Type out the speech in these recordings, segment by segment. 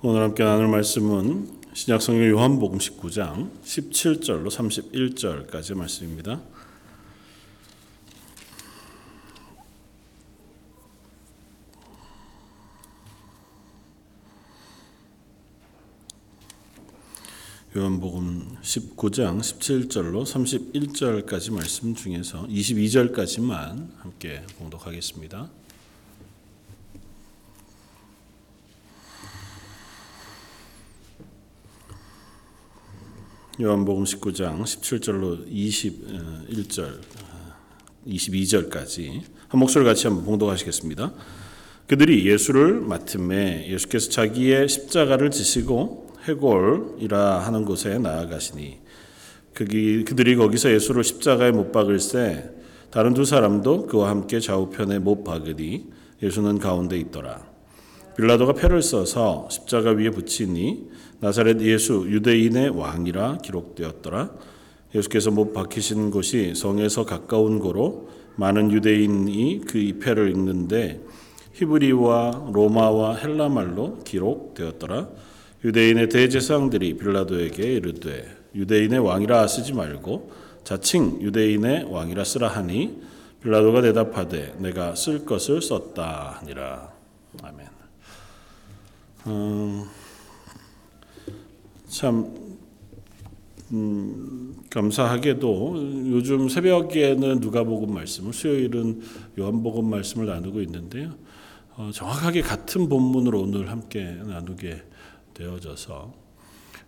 오늘 함께 나눌 말씀은 신약성경 요한복음 19장 17절로 31절까지 말씀입니다. 요한복음 19장 17절로 31절까지 말씀 중에서 22절까지만 함께 봉독하겠습니다. 요한복음 19장 17절로 21절 22절까지 한 목소리 같이 한번 봉독하시겠습니다. 그들이 예수를 맡음에 예수께서 자기의 십자가를 지시고 해골이라 하는 곳에 나아가시니 그기, 그들이 거기서 예수를 십자가에 못 박을새 다른 두 사람도 그와 함께 좌우편에 못 박으니 예수는 가운데 있더라. 빌라도가 패를 써서 십자가 위에 붙이니 나사렛 예수 유대인의 왕이라 기록되었더라. 예수께서 못 박히신 곳이 성에서 가까운 고로 많은 유대인이 그 입회를 읽는데 히브리와 로마와 헬라 말로 기록되었더라. 유대인의 대제사장들이 빌라도에게 이르되 유대인의 왕이라 쓰지 말고 자칭 유대인의 왕이라 쓰라 하니 빌라도가 대답하되 내가 쓸 것을 썼다 하니라. 아멘. 음, 참 음, 감사하게도 요즘 새벽에는 누가복음 말씀을 수요일은 요한복음 말씀을 나누고 있는데요. 어, 정확하게 같은 본문으로 오늘 함께 나누게 되어져서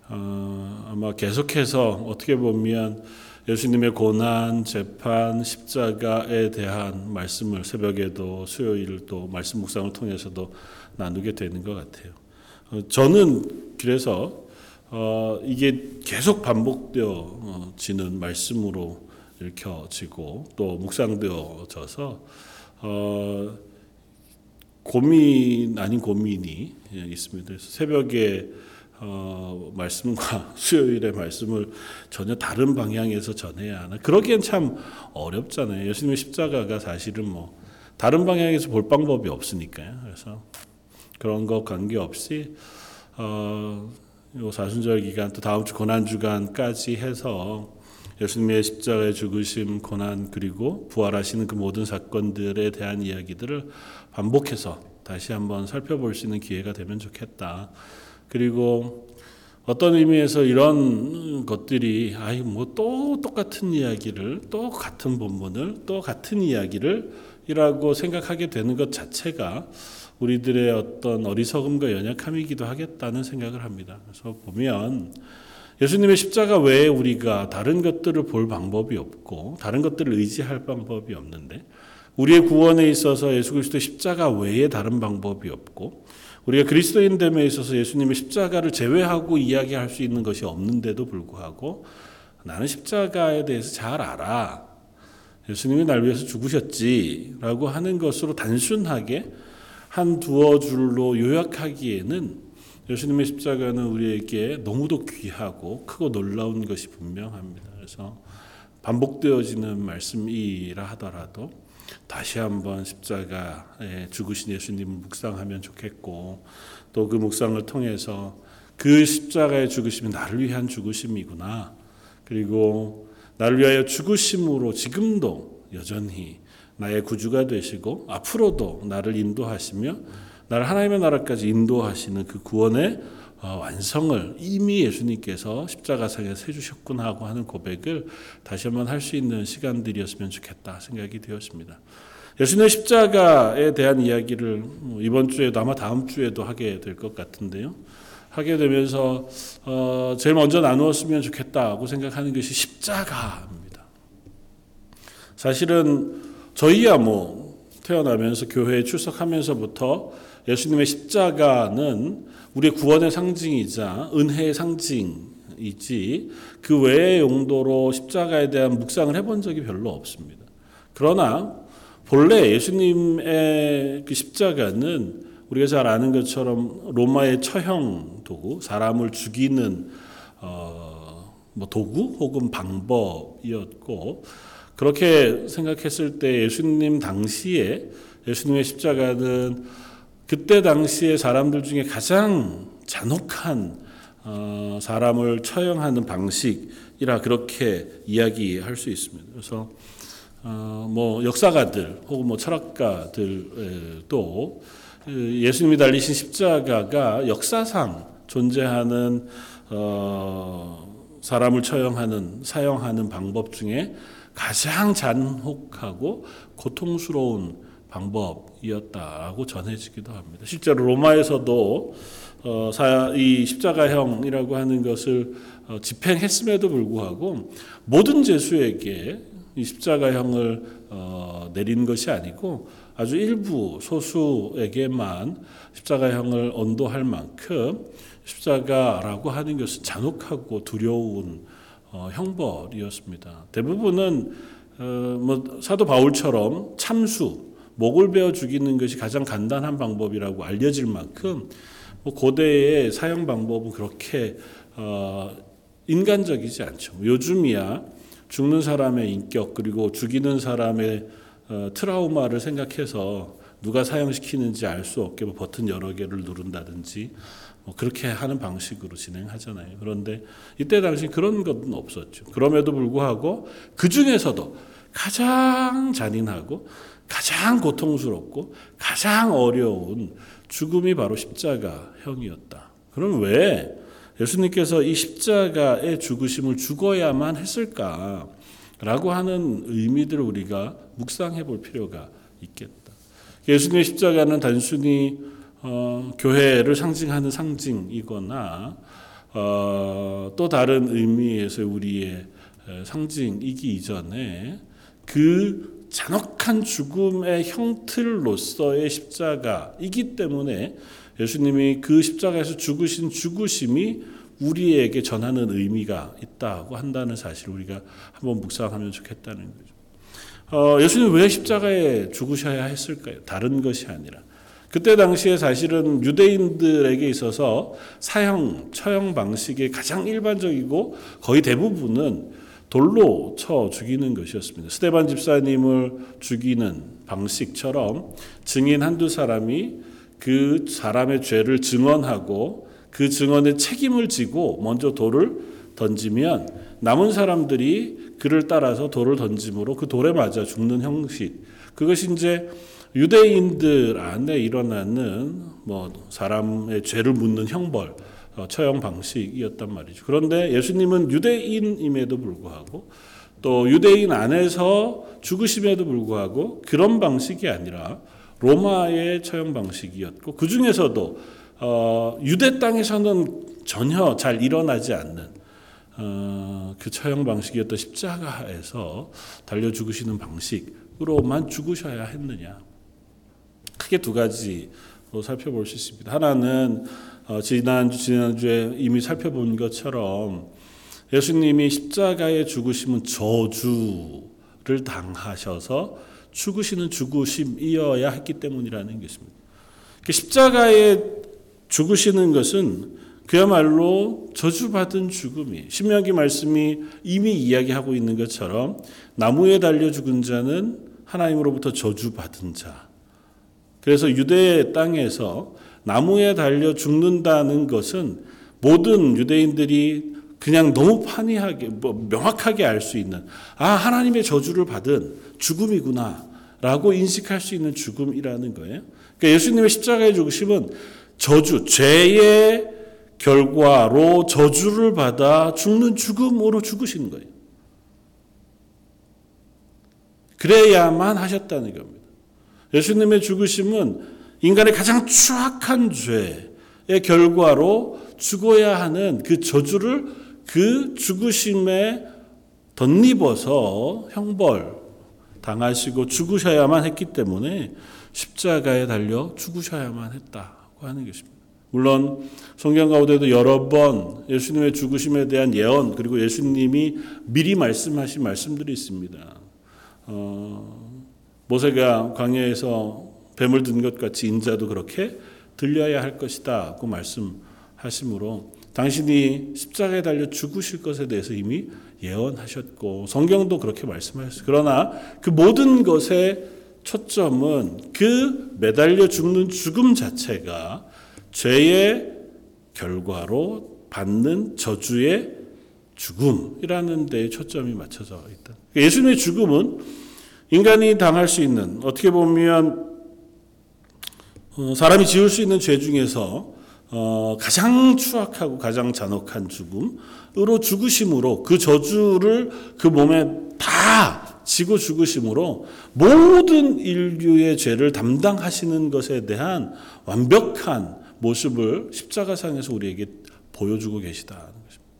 어, 아마 계속해서 어떻게 보면 예수님의 고난, 재판, 십자가에 대한 말씀을 새벽에도 수요일 또 말씀 묵상을 통해서도 나누게 되는 것 같아요. 어, 저는 그래서 어, 이게 계속 반복되어지는 말씀으로 읽혀지고 또 묵상되어져서 어, 고민 아닌 고민이 있습니다. 그래서 새벽에 어, 말씀과 수요일의 말씀을 전혀 다른 방향에서 전해야 하나. 그러기엔 참 어렵잖아요. 예수님의 십자가가 사실은 뭐 다른 방향에서 볼 방법이 없으니까요. 그래서 그런 것 관계없이 어, 요 사순절 기간 또 다음 주 고난 주간까지 해서 예수님의 십자가의 죽으심, 고난 그리고 부활하시는 그 모든 사건들에 대한 이야기들을 반복해서 다시 한번 살펴볼 수 있는 기회가 되면 좋겠다. 그리고 어떤 의미에서 이런 것들이 아이 뭐 또 똑같은 이야기를 또 같은 본문을 또 같은 이야기를 이라고 생각하게 되는 것 자체가 우리들의 어떤 어리석음과 연약함이기도 하겠다는 생각을 합니다. 그래서 보면 예수님의 십자가 외에 우리가 다른 것들을 볼 방법이 없고 다른 것들을 의지할 방법이 없는데 우리의 구원에 있어서 예수 그리스도의 십자가 외에 다른 방법이 없고 우리가 그리스도인됨에 있어서 예수님의 십자가를 제외하고 이야기할 수 있는 것이 없는데도 불구하고 나는 십자가에 대해서 잘 알아. 예수님이 날 위해서 죽으셨지라고 하는 것으로 단순하게 한 두어 줄로 요약하기에는 예수님의 십자가는 우리에게 너무도 귀하고 크고 놀라운 것이 분명합니다. 그래서 반복되어지는 말씀이라 하더라도 다시 한번 십자가에 죽으신 예수님을 묵상하면 좋겠고 또 그 묵상을 통해서 그 십자가의 죽으심이 나를 위한 죽으심이구나. 그리고 나를 위하여 죽으심으로 지금도 여전히 나의 구주가 되시고 앞으로도 나를 인도하시며 나를 하나님의 나라까지 인도하시는 그 구원의 어, 완성을 이미 예수님께서 십자가상에서 해주셨구나 하고 하는 고백을 다시 한번 할 수 있는 시간들이었으면 좋겠다 생각이 되었습니다. 예수님의 십자가에 대한 이야기를 뭐 이번 주에도 아마 다음 주에도 하게 될 것 같은데요. 하게 되면서 어, 제일 먼저 나누었으면 좋겠다고 생각하는 것이 십자가입니다. 사실은 저희야 뭐 태어나면서 교회에 출석하면서부터 예수님의 십자가는 우리의 구원의 상징이자 은혜의 상징이지 그 외의 용도로 십자가에 대한 묵상을 해본 적이 별로 없습니다. 그러나 본래 예수님의 그 십자가는 우리가 잘 아는 것처럼 로마의 처형 도구, 사람을 죽이는 어, 뭐 도구 혹은 방법이었고 그렇게 생각했을 때 예수님 당시에 예수님의 십자가는 그때 당시에 사람들 중에 가장 잔혹한 어, 사람을 처형하는 방식이라 그렇게 이야기할 수 있습니다. 그래서 어, 뭐 역사가들 혹은 뭐 철학가들도 예수님이 달리신 십자가가 역사상 존재하는 어, 사람을 처형하는 사형하는 방법 중에 가장 잔혹하고 고통스러운 방법이었다고 전해지기도 합니다. 실제로 로마에서도 어, 사, 이 십자가형이라고 하는 것을 어, 집행했음에도 불구하고 모든 죄수에게 이 십자가형을 어, 내린 것이 아니고 아주 일부 소수에게만 십자가형을 언도할 만큼 십자가라고 하는 것은 잔혹하고 두려운 어, 형벌이었습니다. 대부분은 어, 뭐 사도 바울처럼 참수 목을 베어 죽이는 것이 가장 간단한 방법이라고 알려질 만큼 뭐 고대의 사형 방법은 그렇게 어, 인간적이지 않죠. 요즘이야 죽는 사람의 인격 그리고 죽이는 사람의 어, 트라우마를 생각해서 누가 사형시키는지 알 수 없게 뭐 버튼 여러 개를 누른다든지 뭐 그렇게 하는 방식으로 진행하잖아요. 그런데 이때 당시 그런 것은 없었죠. 그럼에도 불구하고 그 중에서도 가장 잔인하고 가장 고통스럽고 가장 어려운 죽음이 바로 십자가형이었다. 그럼 왜 예수님께서 이 십자가의 죽으심을 죽어야만 했을까 라고 하는 의미들을 우리가 묵상해 볼 필요가 있겠다. 예수님의 십자가는 단순히 어, 교회를 상징하는 상징이거나 어, 또 다른 의미에서 우리의 상징이기 이전에 그 잔혹한 죽음의 형틀로서의 십자가이기 때문에 예수님이 그 십자가에서 죽으신 죽으심이 우리에게 전하는 의미가 있다고 한다는 사실을 우리가 한번 묵상하면 좋겠다는 거죠. 어, 예수님 왜 십자가에 죽으셔야 했을까요? 다른 것이 아니라 그때 당시에 사실은 유대인들에게 있어서 사형, 처형 방식의 가장 일반적이고 거의 대부분은 돌로 쳐 죽이는 것이었습니다. 스테반 집사님을 죽이는 방식처럼 증인 한두 사람이 그 사람의 죄를 증언하고 그 증언의 책임을 지고 먼저 돌을 던지면 남은 사람들이 그를 따라서 돌을 던짐으로 그 돌에 맞아 죽는 형식. 그것이 이제 유대인들 안에 일어나는 뭐 사람의 죄를 묻는 형벌, 어, 처형 방식이었단 말이죠. 그런데 예수님은 유대인임에도 불구하고 또 유대인 안에서 죽으심에도 불구하고 그런 방식이 아니라 로마의 처형 방식이었고 그 중에서도 어, 유대 땅에서는 전혀 잘 일어나지 않는 어, 그 처형 방식이었던 십자가에서 달려 죽으시는 방식으로만 죽으셔야 했느냐? 크게 두 가지로 살펴볼 수 있습니다. 하나는 어, 지난주 지난주에 이미 살펴본 것처럼 예수님이 십자가에 죽으심은 저주를 당하셔서 죽으시는 죽으심이어야 했기 때문이라는 것입니다. 그 십자가에 죽으시는 것은 그야말로 저주받은 죽음이 신명기 말씀이 이미 이야기하고 있는 것처럼 나무에 달려 죽은 자는 하나님으로부터 저주받은 자. 그래서 유대 땅에서 나무에 달려 죽는다는 것은 모든 유대인들이 그냥 너무 판이하게 뭐 명확하게 알 수 있는 아 하나님의 저주를 받은 죽음이구나라고 인식할 수 있는 죽음이라는 거예요. 그러니까 예수님의 십자가의 죽으심은 저주 죄의 결과로 저주를 받아 죽는 죽음으로 죽으시는 거예요. 그래야만 하셨다는 겁니다. 예수님의 죽으심은 인간의 가장 추악한 죄의 결과로 죽어야 하는 그 저주를 그 죽으심에 덧입어서 형벌 당하시고 죽으셔야만 했기 때문에 십자가에 달려 죽으셔야만 했다고 하는 것입니다. 물론 성경 가운데도 여러 번 예수님의 죽으심에 대한 예언 그리고 예수님이 미리 말씀하신 말씀들이 있습니다. 어, 모세가 광야에서 뱀을 든 것 같이 인자도 그렇게 들려야 할 것이다고 말씀하시므로 당신이 십자가에 달려 죽으실 것에 대해서 이미 예언하셨고 성경도 그렇게 말씀하셨어요. 그러나 그 모든 것의 초점은 그 매달려 죽는 죽음 자체가 죄의 결과로 받는 저주의 죽음이라는 데에 초점이 맞춰져 있다. 그러니까 예수님의 죽음은 인간이 당할 수 있는 어떻게 보면 어, 사람이 지을 수 있는 죄 중에서 어, 가장 추악하고 가장 잔혹한 죽음으로 죽으심으로 그 저주를 그 몸에 다 지고 죽으심으로 모든 인류의 죄를 담당하시는 것에 대한 완벽한 모습을 십자가상에서 우리에게 보여주고 것입니다.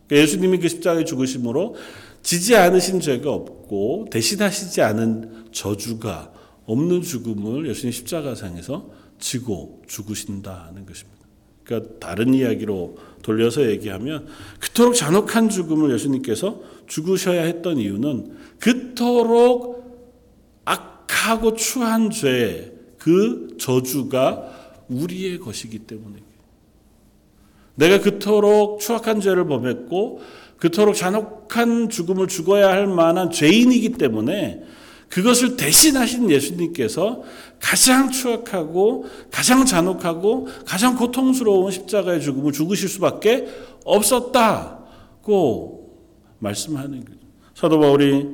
그러니까 예수님이 그 십자가에 죽으심으로 지지 않으신 죄가 없고 대신하시지 않은 저주가 없는 죽음을 예수님 십자가상에서 지고 죽으신다는 것입니다. 그러니까 다른 이야기로 돌려서 얘기하면 그토록 잔혹한 죽음을 예수님께서 죽으셔야 했던 이유는 그토록 악하고 추한 죄, 그 저주가 우리의 것이기 때문에. 내가 그토록 추악한 죄를 범했고, 그토록 잔혹한 죽음을 죽어야 할 만한 죄인이기 때문에 그것을 대신하신 예수님께서 가장 추악하고 가장 잔혹하고 가장 고통스러운 십자가의 죽음을 죽으실 수밖에 없었다고 말씀하는 거죠. 사도 바울이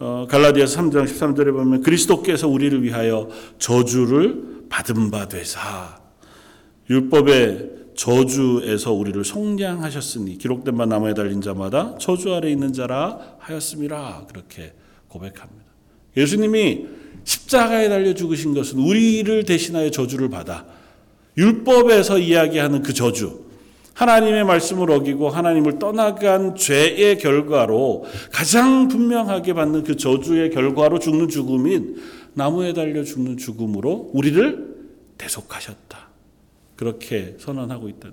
어, 갈라디아서 3장 13절에 보면 그리스도께서 우리를 위하여 저주를 받은 바 되사 율법의 저주에서 우리를 속량하셨으니 기록된 바 나무에 달린 자마다 저주 아래 있는 자라 하였음이라 그렇게 고백합니다. 예수님이 십자가에 달려 죽으신 것은 우리를 대신하여 저주를 받아 율법에서 이야기하는 그 저주 하나님의 말씀을 어기고 하나님을 떠나간 죄의 결과로 가장 분명하게 받는 그 저주의 결과로 죽는 죽음인 나무에 달려 죽는 죽음으로 우리를 대속하셨다. 그렇게 선언하고 있다.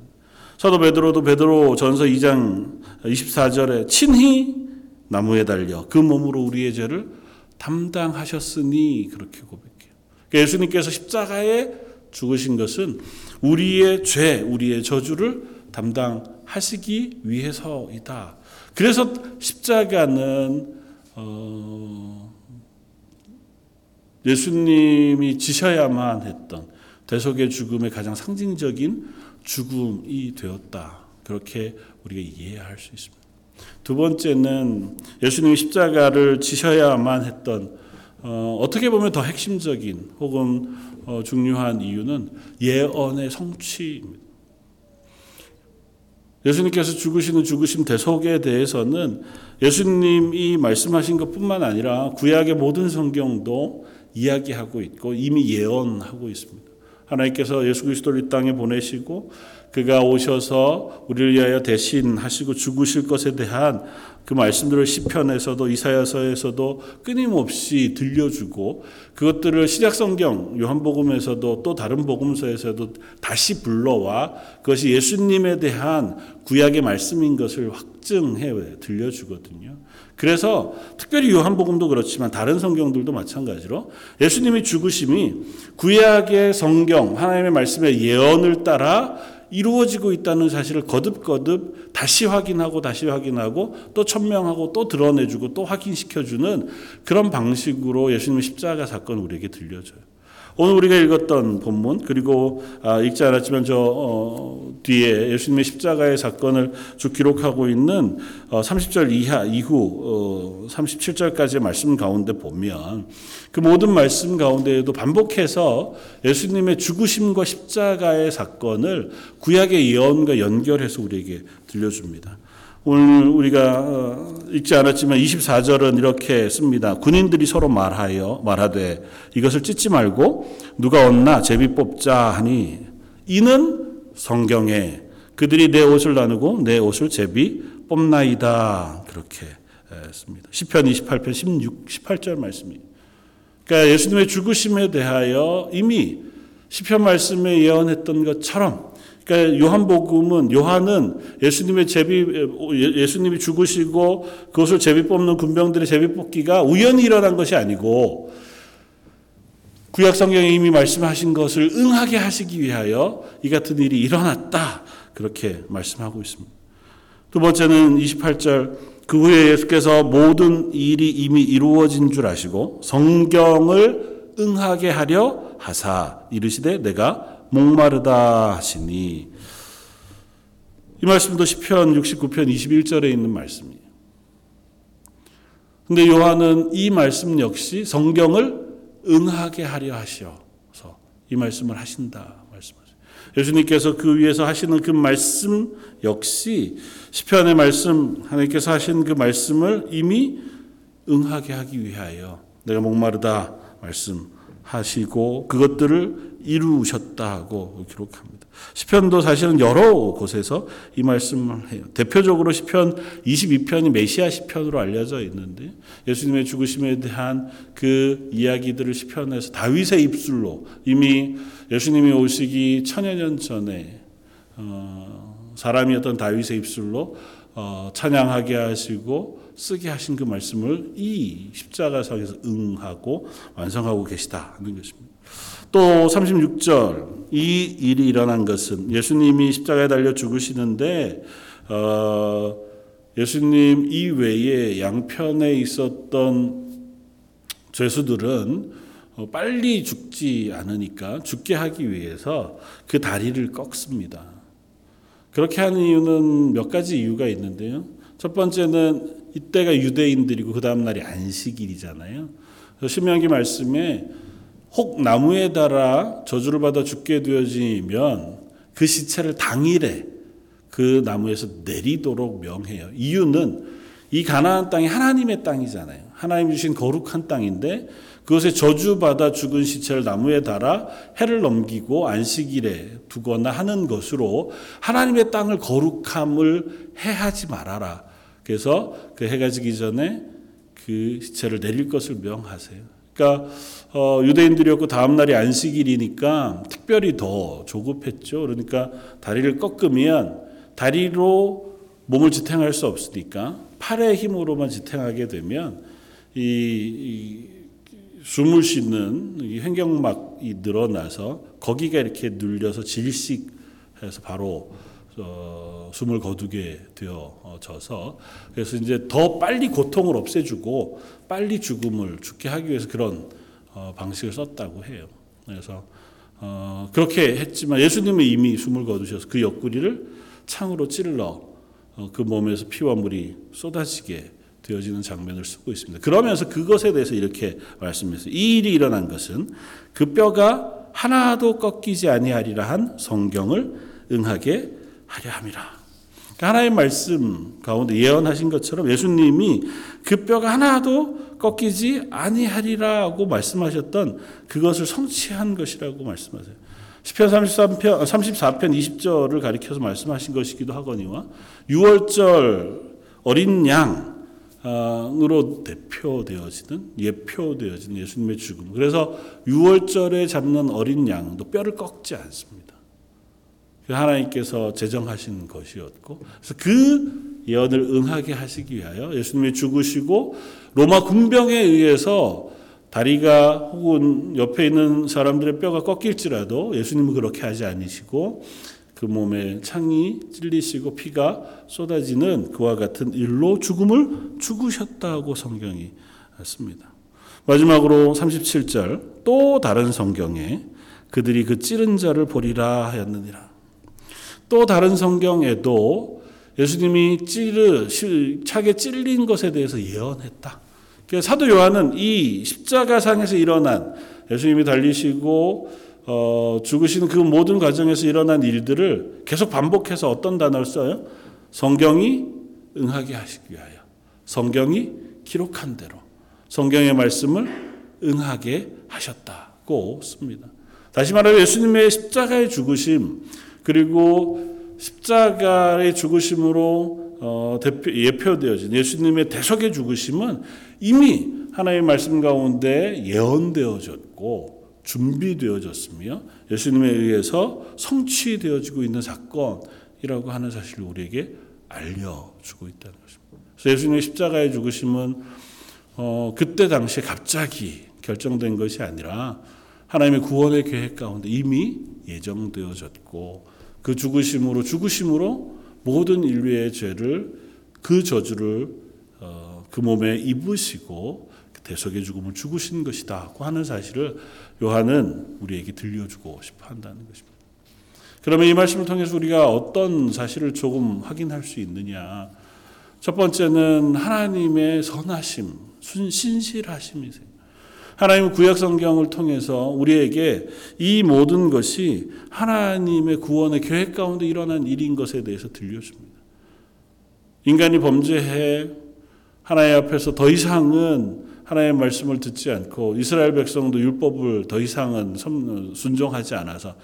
사도 베드로도 베드로 전서 2장 24절에 친히 나무에 달려 그 몸으로 우리의 죄를 담당하셨으니 그렇게 고백해요. 그러니까 예수님께서 십자가에 죽으신 것은 우리의 죄, 우리의 저주를 담당하시기 위해서이다. 그래서 십자가는 어, 예수님이 지셔야만 했던 대속의 죽음의 가장 상징적인 죽음이 되었다. 그렇게 우리가 이해할 수 있습니다. 두 번째는 예수님이 십자가를 지셔야만 했던 어, 떻게 보면 더 핵심적인 혹은 어, 중요한 이유는 예언의 성취입니다. 예수님께서 죽으시는 죽으심 대속에 대해서는 예수님이 말씀하신 것뿐만 아니라 구약의 모든 성경도 이야기하고 있고 이미 예언하고 있습니다. 하나님께서 예수 그리스도를 이 땅에 보내시고 그가 오셔서 우리를 위하여 대신하시고 죽으실 것에 대한 그 말씀들을 시편에서도 이사야서에서도 끊임없이 들려주고 그것들을 신약 성경 요한복음에서도 또 다른 복음서에서도 다시 불러와 그것이 예수님에 대한 구약의 말씀인 것을 확증해 들려주거든요. 그래서 특별히 요한복음도 그렇지만 다른 성경들도 마찬가지로 예수님이 죽으심이 구약의 성경 하나님의 말씀의 예언을 따라 이루어지고 있다는 사실을 거듭거듭 다시 확인하고 다시 확인하고 또 천명하고 또 드러내주고 또 확인시켜주는 그런 방식으로 예수님의 십자가 사건을 우리에게 들려줘요. 오늘 우리가 읽었던 본문 그리고 아, 읽지 않았지만 저 어, 뒤에 예수님의 십자가의 사건을 쭉 기록하고 있는 어, 30절 이하 이후 어, 37절까지의 말씀 가운데 보면 그 모든 말씀 가운데에도 반복해서 예수님의 죽으심과 십자가의 사건을 구약의 예언과 연결해서 우리에게 들려줍니다. 오늘 우리가 어, 읽지 않았지만 24절은 이렇게 씁니다. 군인들이 서로 말하여 말하되 이것을 찢지 말고 누가 얻나 제비 뽑자 하니 이는 성경에 그들이 내 옷을 나누고 내 옷을 제비 뽑나이다 그렇게 씁니다. 시편 28편 16 18절 말씀이. 그러니까 예수님의 죽으심에 대하여 이미 시편 말씀에 예언했던 것처럼 그러니까 요한복음은 요한은 예수님의 제비 예수님이 죽으시고 그것을 제비 뽑는 군병들의 제비 뽑기가 우연히 일어난 것이 아니고 구약 성경에 이미 말씀하신 것을 응하게 하시기 위하여 이 같은 일이 일어났다 그렇게 말씀하고 있습니다. 두 번째는 28절 그 후에 예수께서 모든 일이 이미 이루어진 줄 아시고 성경을 응하게 하려 하사 이르시되 내가 목마르다 하시니 이 말씀도 시편 69편 21절에 있는 말씀이에요. 근데 요한은 이 말씀 역시 성경을 응하게 하려 하셔서 이 말씀을 하신다 말씀하세요. 예수님께서 그 위에서 하시는 그 말씀 역시 시편의 말씀 하나님께서 하신 그 말씀을 이미 응하게 하기 위하여 내가 목마르다 말씀하시고 그것들을 이루셨다고 기록합니다. 시편도 사실은 여러 곳에서 이 말씀을 해요. 대표적으로 시편 22편이 메시아 시편으로 알려져 있는데 예수님의 죽으심에 대한 그 이야기들을 시편에서 다윗의 입술로 이미 예수님이 오시기 천여 년 전에 어, 사람이었던 다윗의 입술로 어, 찬양하게 하시고 쓰게 하신 그 말씀을 이 십자가상에서 응하고 완성하고 계시다 하는 것입니다. 또 36절 이 일이 일어난 것은 예수님이 십자가에 달려 죽으시는데 어, 예수님 이외에 양편에 있었던 죄수들은 어, 빨리 죽지 않으니까 죽게 하기 위해서 그 다리를 꺾습니다. 그렇게 하는 이유는 몇 가지 이유가 있는데요. 첫 번째는 이때가 유대인들이고 그 다음 날이 안식일이잖아요. 신명기 말씀에 혹 나무에 달아 저주를 받아 죽게 되어지면 그 시체를 당일에 그 나무에서 내리도록 명해요. 이유는 이 가나안 땅이 하나님의 땅이잖아요. 하나님 주신 거룩한 땅인데 그것에 저주받아 죽은 시체를 나무에 달아 해를 넘기고 안식일에 두거나 하는 것으로 하나님의 땅을 거룩함을 해하지 말아라. 그래서 그 해가 지기 전에 그 시체를 내릴 것을 명하세요. 그러니까 어, 유대인들이었고 다음 날이 안식일이니까 특별히 더 조급했죠. 그러니까 다리를 꺾으면 다리로 몸을 지탱할 수 없으니까 팔의 힘으로만 지탱하게 되면 이, 이 숨을 쉬는 이 횡격막이 늘어나서 거기가 이렇게 눌려서 질식해서 바로 어, 숨을 거두게 되어져서 그래서 이제 더 빨리 고통을 없애주고 빨리 죽음을 죽게 하기 위해서 그런 어, 방식을 썼다고 해요. 그래서 어, 그렇게 했지만 예수님은 이미 숨을 거두셔서 그 옆구리를 창으로 찔러 어, 그 몸에서 피와 물이 쏟아지게 되어지는 장면을 쓰고 있습니다. 그러면서 그것에 대해서 이렇게 말씀했어요. 이 일이 일어난 것은 그 뼈가 하나도 꺾이지 아니하리라 한 성경을 응하게 하려 함이라. 하나의 말씀 가운데 예언하신 것처럼 예수님이 그 뼈가 하나도 꺾이지 아니하리라고 말씀하셨던 그것을 성취한 것이라고 말씀하세요. 시편 33편 34편 20절을 가리켜서 말씀하신 것이기도 하거니와 6월절 어린 양으로 대표되어지는 예표되어지는 예수님의 죽음. 그래서 6월절에 잡는 어린 양도 뼈를 꺾지 않습니다. 그 하나님께서 제정하신 것이었고 그래서 그 예언을 응하게 하시기 위하여 예수님이 죽으시고 로마 군병에 의해서 다리가 혹은 옆에 있는 사람들의 뼈가 꺾일지라도 예수님은 그렇게 하지 않으시고 그 몸에 창이 찔리시고 피가 쏟아지는 그와 같은 일로 죽음을 죽으셨다고 성경이 씁니다. 마지막으로 37절 또 다른 성경에 그들이 그 찌른 자를 보리라 하였느니라. 또 다른 성경에도 예수님이 찌르 차게 찔린 것에 대해서 예언했다. 사도 요한은 이 십자가상에서 일어난 예수님이 달리시고 어, 죽으시는 그 모든 과정에서 일어난 일들을 계속 반복해서 어떤 단어를 써요? 성경이 응하게 하시기 위하여. 성경이 기록한 대로 성경의 말씀을 응하게 하셨다고 씁니다. 다시 말하면 예수님의 십자가의 죽으심 그리고 십자가의 죽으심으로 어, 대표, 예표되어진 예수님의 대속의 죽으심은 이미 하나님의 말씀 가운데 예언되어졌고 준비되어졌으며 예수님에 의해서 성취되어지고 있는 사건이라고 하는 사실을 우리에게 알려주고 있다는 것입니다. 그래서 예수님의 십자가의 죽으심은 어, 그때 당시에 갑자기 결정된 것이 아니라 하나님의 구원의 계획 가운데 이미 예정되어졌고 그 죽으심으로 죽으심으로 모든 인류의 죄를 그 저주를 어, 그 몸에 입으시고 대속의 죽음을 죽으신 것이다고 하는 사실을 요한은 우리에게 들려주고 싶어 한다는 것입니다. 그러면 이 말씀을 통해서 우리가 어떤 사실을 조금 확인할 수 있느냐? 첫 번째는 하나님의 선하심, 순 신실하심이세요. 하나님은 구약 성경을 통해서 우리에게 이 모든 것이 하나님의 구원의 계획 가운데 일어난 일인 것에 대해서 들려줍니다. 인간이 범죄해 하나님 앞에서 더 이상은 하나님의 말씀을 듣지 않고 이스라엘 백성도 율법을 더 이상은 순종하지 않아서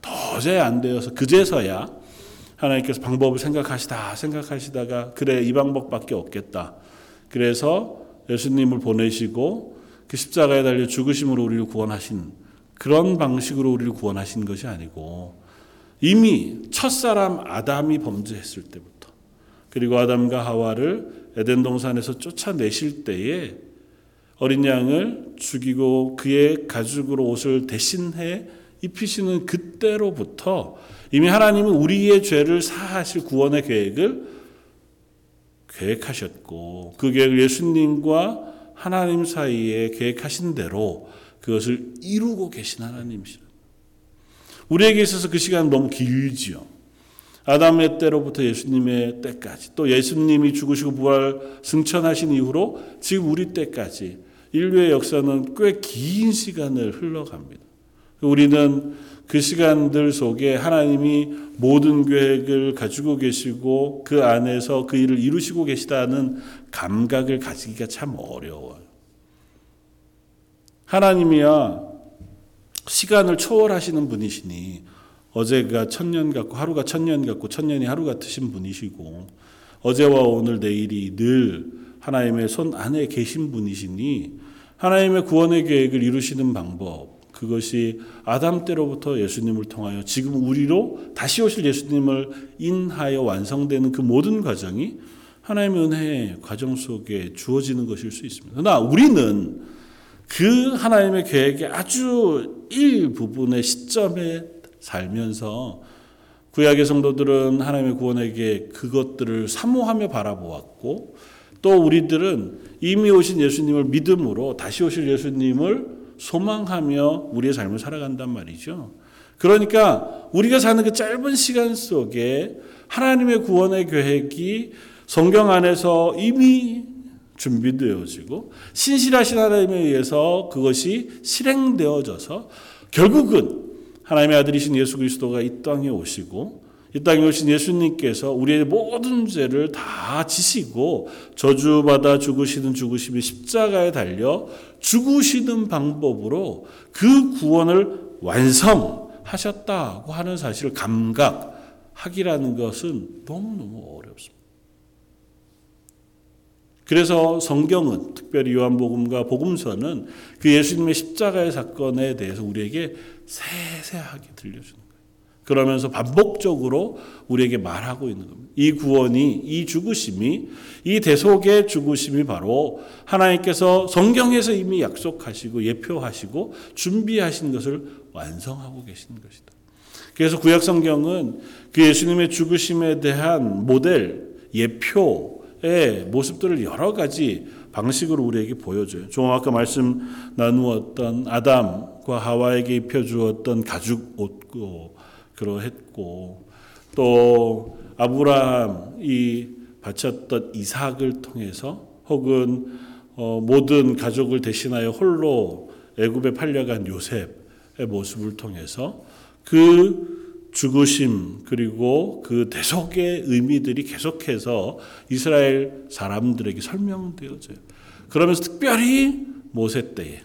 도저히 안 되어서 그제서야 하나님께서 방법을 생각하시다 생각하시다가 그래 이 방법밖에 없겠다. 그래서 예수님을 보내시고 그 십자가에 달려 죽으심으로 우리를 구원하신 그런 방식으로 우리를 구원하신 것이 아니고 이미 첫사람 아담이 범죄했을 때부터 그리고 아담과 하와를 에덴 동산에서 쫓아내실 때에 어린 양을 죽이고 그의 가죽으로 옷을 대신해 입히시는 그때로부터 이미 하나님은 우리의 죄를 사하실 구원의 계획을 계획하셨고 그 계획을 예수님과 하나님 사이에 계획하신 대로 그것을 이루고 계신 하나님이시라. 우리에게 있어서 그 시간 너무 길지요. 아담의 때로부터 예수님의 때까지 또 예수님이 죽으시고 부활 승천하신 이후로 지금 우리 때까지 인류의 역사는 꽤 긴 시간을 흘러갑니다. 우리는 그 시간들 속에 하나님이 모든 계획을 가지고 계시고 그 안에서 그 일을 이루시고 계시다는 감각을 가지기가 참 어려워요. 하나님이야 시간을 초월하시는 분이시니 어제가 천년 같고 하루가 천년 같고 천년이 하루 같으신 분이시고 어제와 오늘 내일이 늘 하나님의 손 안에 계신 분이시니 하나님의 구원의 계획을 이루시는 방법 그것이 아담 때로부터 예수님을 통하여 지금 우리로 다시 오실 예수님을 인하여 완성되는 그 모든 과정이 하나님의 은혜의 과정 속에 주어지는 것일 수 있습니다. 그러나 우리는 그 하나님의 계획의 아주 일부분의 시점에 살면서 구약의 성도들은 하나님의 구원에게 그것들을 사모하며 바라보았고 또 우리들은 이미 오신 예수님을 믿음으로 다시 오실 예수님을 소망하며 우리의 삶을 살아간단 말이죠. 그러니까 우리가 사는 그 짧은 시간 속에 하나님의 구원의 계획이 성경 안에서 이미 준비되어지고 신실하신 하나님에 의해서 그것이 실행되어져서 결국은 하나님의 아들이신 예수 그리스도가 이 땅에 오시고 이 땅에 오신 예수님께서 우리의 모든 죄를 다 지시고 저주받아 죽으시는 죽으심이 십자가에 달려 죽으시는 방법으로 그 구원을 완성하셨다고 하는 사실을 감각하기라는 것은 너무너무 어렵습니다. 그래서 성경은 특별히 요한복음과 복음서는 그 예수님의 십자가의 사건에 대해서 우리에게 세세하게 들려주는. 그러면서 반복적으로 우리에게 말하고 있는 겁니다. 이 구원이, 이 죽으심이, 이 대속의 죽으심이 바로 하나님께서 성경에서 이미 약속하시고 예표하시고 준비하신 것을 완성하고 계신 것이다. 그래서 구약 성경은 그 예수님의 죽으심에 대한 모델, 예표의 모습들을 여러 가지 방식으로 우리에게 보여줘요. 좀 아까 말씀 나누었던 아담과 하와에게 입혀주었던 가죽 옷, 그러했고 또 아브라함이 바쳤던 이삭을 통해서 혹은 어, 모든 가족을 대신하여 홀로 애굽에 팔려간 요셉의 모습을 통해서 그 죽으심 그리고 그 대속의 의미들이 계속해서 이스라엘 사람들에게 설명되어져요. 그러면서 특별히 모세 때에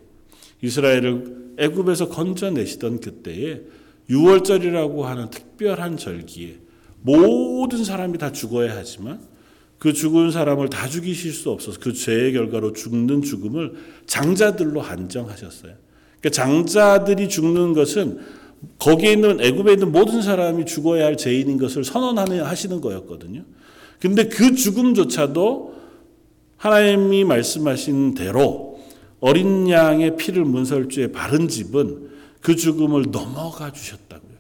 이스라엘을 애굽에서 건져내시던 그때에 6월절이라고 하는 특별한 절기에 모든 사람이 다 죽어야 하지만 그 죽은 사람을 다 죽이실 수 없어서 그 죄의 결과로 죽는 죽음을 장자들로 한정하셨어요. 그러니까 장자들이 죽는 것은 거기에 있는 애굽에 있는 모든 사람이 죽어야 할 죄인인 것을 선언하는 하시는 거였거든요. 근데 그 죽음조차도 하나님이 말씀하신 대로 어린 양의 피를 문설주에 바른 집은 그 죽음을 넘어가 주셨다고요.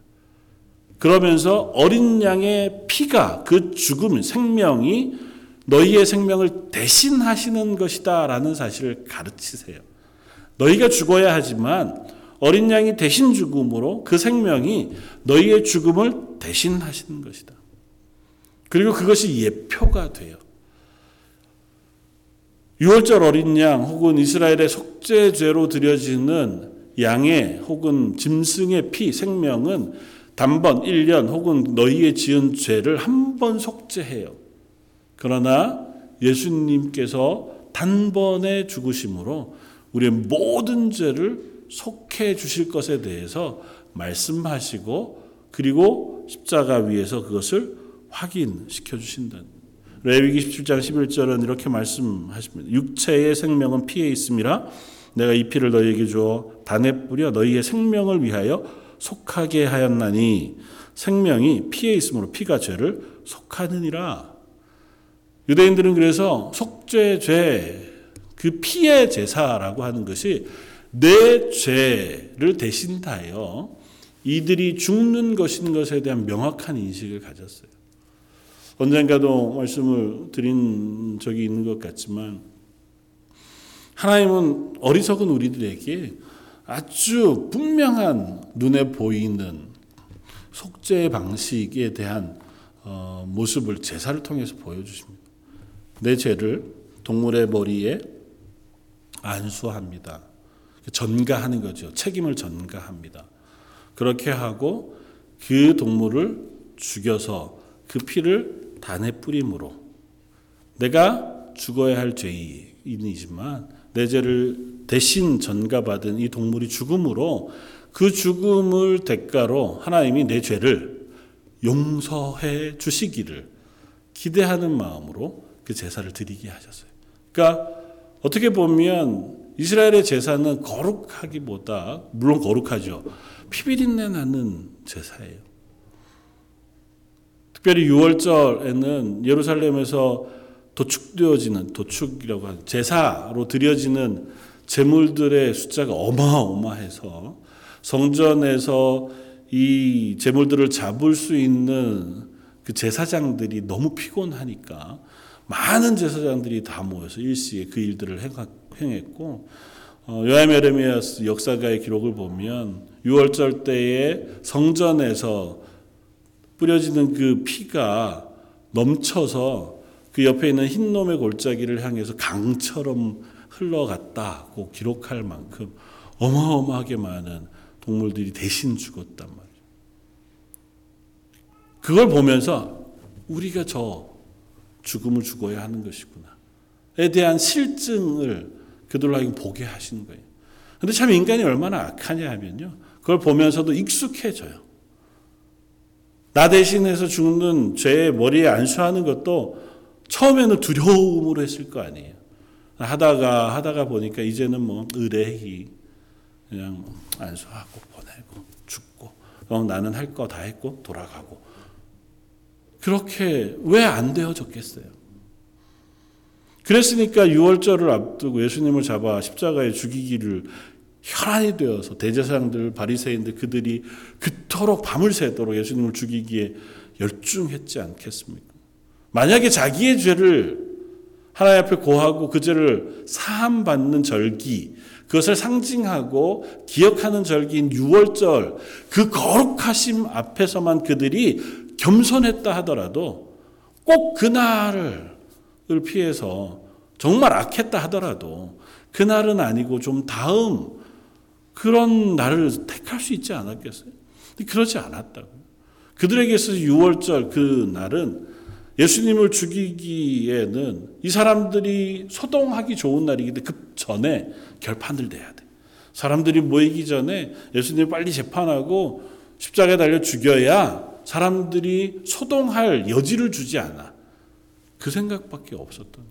그러면서 어린 양의 피가 그 죽음, 생명이 너희의 생명을 대신하시는 것이다 라는 사실을 가르치세요. 너희가 죽어야 하지만 어린 양이 대신 죽음으로 그 생명이 너희의 죽음을 대신하시는 것이다. 그리고 그것이 예표가 돼요. 유월절 어린 양 혹은 이스라엘의 속죄죄로 드려지는 양의 혹은 짐승의 피 생명은 단번 1년 혹은 너희의 지은 죄를 한 번 속죄해요. 그러나 예수님께서 단번에 죽으심으로 우리의 모든 죄를 속해 주실 것에 대해서 말씀하시고 그리고 십자가 위에서 그것을 확인시켜 주신다. 레위기 17장 11절은 이렇게 말씀하십니다. 육체의 생명은 피에 있음이라 내가 이 피를 너희에게 주어 단에 뿌려 너희의 생명을 위하여 속하게 하였나니 생명이 피에 있으므로 피가 죄를 속하느니라. 유대인들은 그래서 속죄 죄 그 피의 제사라고 하는 것이 내 죄를 대신하여 이들이 죽는 것인 것에 대한 명확한 인식을 가졌어요. 언젠가도 말씀을 드린 적이 있는 것 같지만 하나님은 어리석은 우리들에게 아주 분명한 눈에 보이는 속죄의 방식에 대한 어, 모습을 제사를 통해서 보여주십니다. 내 죄를 동물의 머리에 안수합니다. 전가하는 거죠. 책임을 전가합니다. 그렇게 하고 그 동물을 죽여서 그 피를 단에 뿌림으로 내가 죽어야 할 죄인이지만 내 죄를 대신 전가받은 이 동물이 죽음으로 그 죽음을 대가로 하나님이 내 죄를 용서해 주시기를 기대하는 마음으로 그 제사를 드리게 하셨어요. 그러니까 어떻게 보면 이스라엘의 제사는 거룩하기보다 물론 거룩하죠. 피비린내 나는 제사예요. 특별히 6월절에는 예루살렘에서 도축되어지는 도축이라고 하는 제사로 드려지는 제물들의 숫자가 어마어마해서 성전에서 이 제물들을 잡을 수 있는 그 제사장들이 너무 피곤하니까 많은 제사장들이 다 모여서 일시에 그 일들을 행했고 어, 에레미야스 역사가의 기록을 보면 6월절 때에 성전에서 뿌려지는 그 피가 넘쳐서 그 옆에 있는 흰 놈의 골짜기를 향해서 강처럼 흘러갔다고 기록할 만큼 어마어마하게 많은 동물들이 대신 죽었단 말이에요. 그걸 보면서 우리가 저 죽음을 죽어야 하는 것이구나에 대한 실증을 그들로 하여금 보게 하시는 거예요. 근데 참 인간이 얼마나 악하냐 하면요. 그걸 보면서도 익숙해져요. 나 대신해서 죽는 죄의 머리에 안수하는 것도 처음에는 두려움으로 했을 거 아니에요. 하다가 하다가 보니까 이제는 뭐 의뢰히 그냥 안수하고 보내고 죽고 어, 나는 할 거 다 했고 돌아가고 그렇게 왜 안 되어졌겠어요? 그랬으니까 6월절을 앞두고 예수님을 잡아 십자가에 죽이기를 혈안이 되어서 대제사장들, 바리새인들 그들이 그토록 밤을 새도록 예수님을 죽이기에 열중했지 않겠습니까? 만약에 자기의 죄를 하나님 앞에 고하고 그 죄를 사함 받는 절기, 그것을 상징하고 기억하는 절기인 6월절, 그 거룩하심 앞에서만 그들이 겸손했다 하더라도 꼭 그날을 피해서 정말 악했다 하더라도 그날은 아니고 좀 다음 그런 날을 택할 수 있지 않았겠어요? 그렇지 않았다고. 그들에게 있어서 6월절 그 날은 예수님을 죽이기에는 이 사람들이 소동하기 좋은 날이기 때문에 그 전에 결판을 내야 돼. 사람들이 모이기 전에 예수님 빨리 재판하고 십자가에 달려 죽여야 사람들이 소동할 여지를 주지 않아. 그 생각밖에 없었던.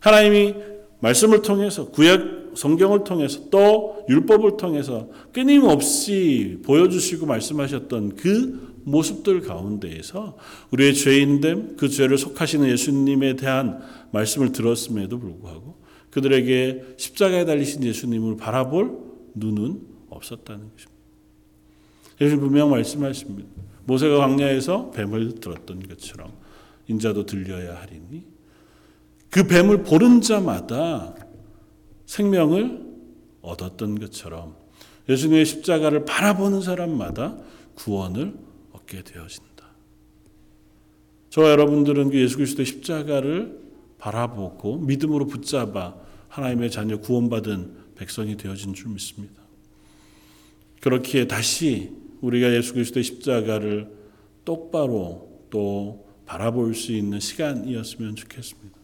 하나님이 말씀을 통해서 구약 성경을 통해서 또 율법을 통해서 끊임없이 보여주시고 말씀하셨던 그 모습들 가운데에서 우리의 죄인됨, 그 죄를 속하시는 예수님에 대한 말씀을 들었음에도 불구하고 그들에게 십자가에 달리신 예수님을 바라볼 눈은 없었다는 것입니다. 예수님 분명 말씀하십니다. 모세가 광야에서 뱀을 들었던 것처럼 인자도 들려야 하리니 그 뱀을 보는 자마다 생명을 얻었던 것처럼 예수님의 십자가를 바라보는 사람마다 구원을 얻게 되어진다. 저와 여러분들은 그 예수 그리스도의 십자가를 바라보고 믿음으로 붙잡아 하나님의 자녀 구원받은 백성이 되어진 줄 믿습니다. 그렇기에 다시 우리가 예수 그리스도의 십자가를 똑바로 또 바라볼 수 있는 시간이었으면 좋겠습니다.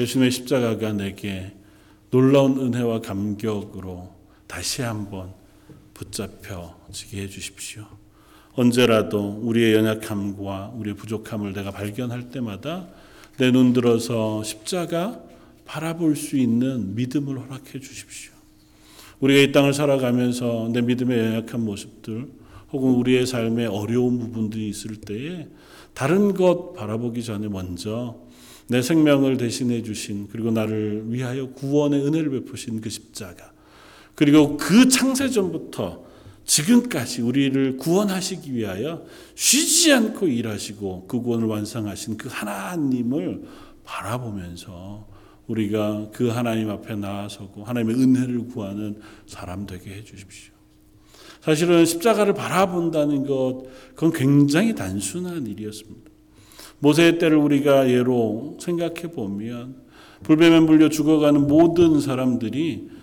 예수님의 십자가가 내게 놀라운 은혜와 감격으로 다시 한번 붙잡혀지게 해 주십시오. 언제라도 우리의 연약함과 우리의 부족함을 내가 발견할 때마다 내 눈 들어서 십자가 바라볼 수 있는 믿음을 허락해 주십시오. 우리가 이 땅을 살아가면서 내 믿음의 연약한 모습들 혹은 우리의 삶에 어려운 부분들이 있을 때에 다른 것 바라보기 전에 먼저 내 생명을 대신해 주신 그리고 나를 위하여 구원의 은혜를 베푸신 그 십자가 그리고 그 창세전부터 지금까지 우리를 구원하시기 위하여 쉬지 않고 일하시고 그 구원을 완성하신 그 하나님을 바라보면서 우리가 그 하나님 앞에 나아서고 하나님의 은혜를 구하는 사람 되게 해 주십시오. 사실은 십자가를 바라본다는 것, 그건 굉장히 단순한 일이었습니다. 모세의 때를 우리가 예로 생각해 보면 불뱀에 물려 죽어가는 모든 사람들이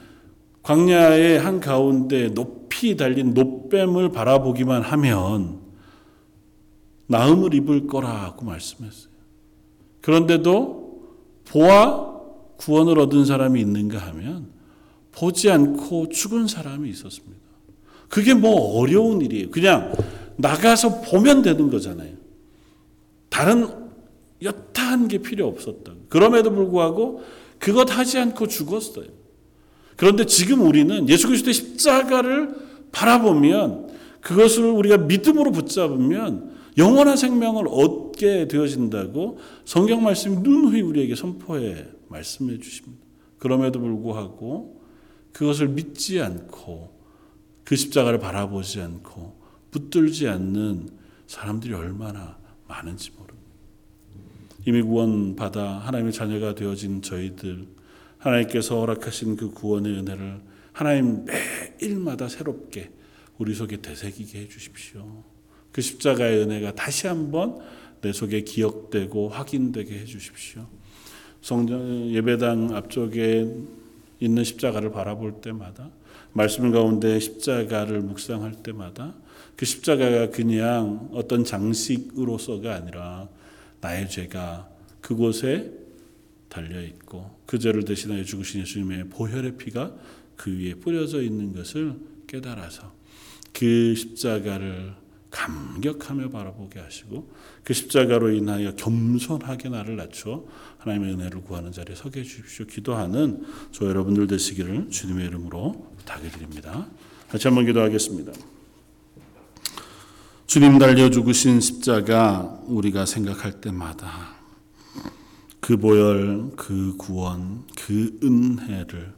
광야의 한 가운데 높이 달린 높뱀을 바라보기만 하면 나음을 입을 거라고 말씀했어요. 그런데도 보아 구원을 얻은 사람이 있는가 하면 보지 않고 죽은 사람이 있었습니다. 그게 뭐 어려운 일이에요. 그냥 나가서 보면 되는 거잖아요. 다른 여타한 게 필요 없었다. 그럼에도 불구하고 그것 하지 않고 죽었어요. 그런데 지금 우리는 예수 그리스도의 십자가를 바라보면 그것을 우리가 믿음으로 붙잡으면 영원한 생명을 얻게 되어진다고 성경 말씀이 누누이 우리에게 선포해 말씀해 주십니다. 그럼에도 불구하고 그것을 믿지 않고 그 십자가를 바라보지 않고 붙들지 않는 사람들이 얼마나 많은지 모릅니다. 이미 구원받아 하나님의 자녀가 되어진 저희들 하나님께서 허락하신 그 구원의 은혜를 하나님 매일마다 새롭게 우리 속에 되새기게 해 주십시오. 그 십자가의 은혜가 다시 한번 내 속에 기억되고 확인되게 해 주십시오. 성전 예배당 앞쪽에 있는 십자가를 바라볼 때마다 말씀 가운데 십자가를 묵상할 때마다 그 십자가가 그냥 어떤 장식으로서가 아니라 나의 죄가 그곳에 달려 있고 그 죄를 대신하여 죽으신 예수님의 보혈의 피가 그 위에 뿌려져 있는 것을 깨달아서 그 십자가를 감격하며 바라보게 하시고 그 십자가로 인하여 겸손하게 나를 낮춰 하나님의 은혜를 구하는 자리에 서게 해 주십시오. 기도하는 저 여러분들 되시기를 주님의 이름으로 부탁해 드립니다. 같이 한번 기도하겠습니다. 주님 달려 죽으신 십자가 우리가 생각할 때마다 그 보혈, 그 구원, 그 은혜를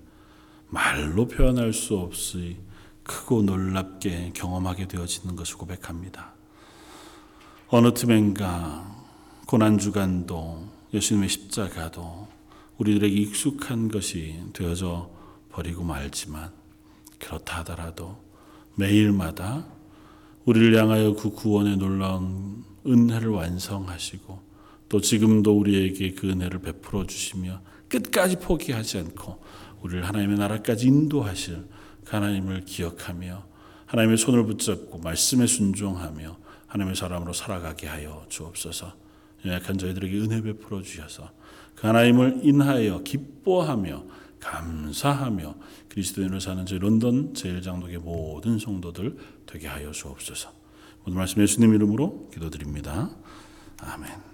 말로 표현할 수 없이 크고 놀랍게 경험하게 되어지는 것을 고백합니다. 어느 틈엔가 고난주간도 예수님의 십자가도 우리들에게 익숙한 것이 되어져 버리고 말지만 그렇다 하더라도 매일마다 우리를 향하여 그 구원의 놀라운 은혜를 완성하시고 또 지금도 우리에게 그 은혜를 베풀어 주시며 끝까지 포기하지 않고 우리를 하나님의 나라까지 인도하실 그 하나님을 기억하며 하나님의 손을 붙잡고 말씀에 순종하며 하나님의 사람으로 살아가게 하여 주옵소서. 연약한 저희들에게 은혜 베풀어 주셔서 그 하나님을 인하여 기뻐하며 감사하며 그리스도인으로 사는 저희 런던 제일장독의 모든 성도들 되게 하여 주옵소서. 오늘 말씀 예수님 이름으로 기도드립니다. 아멘.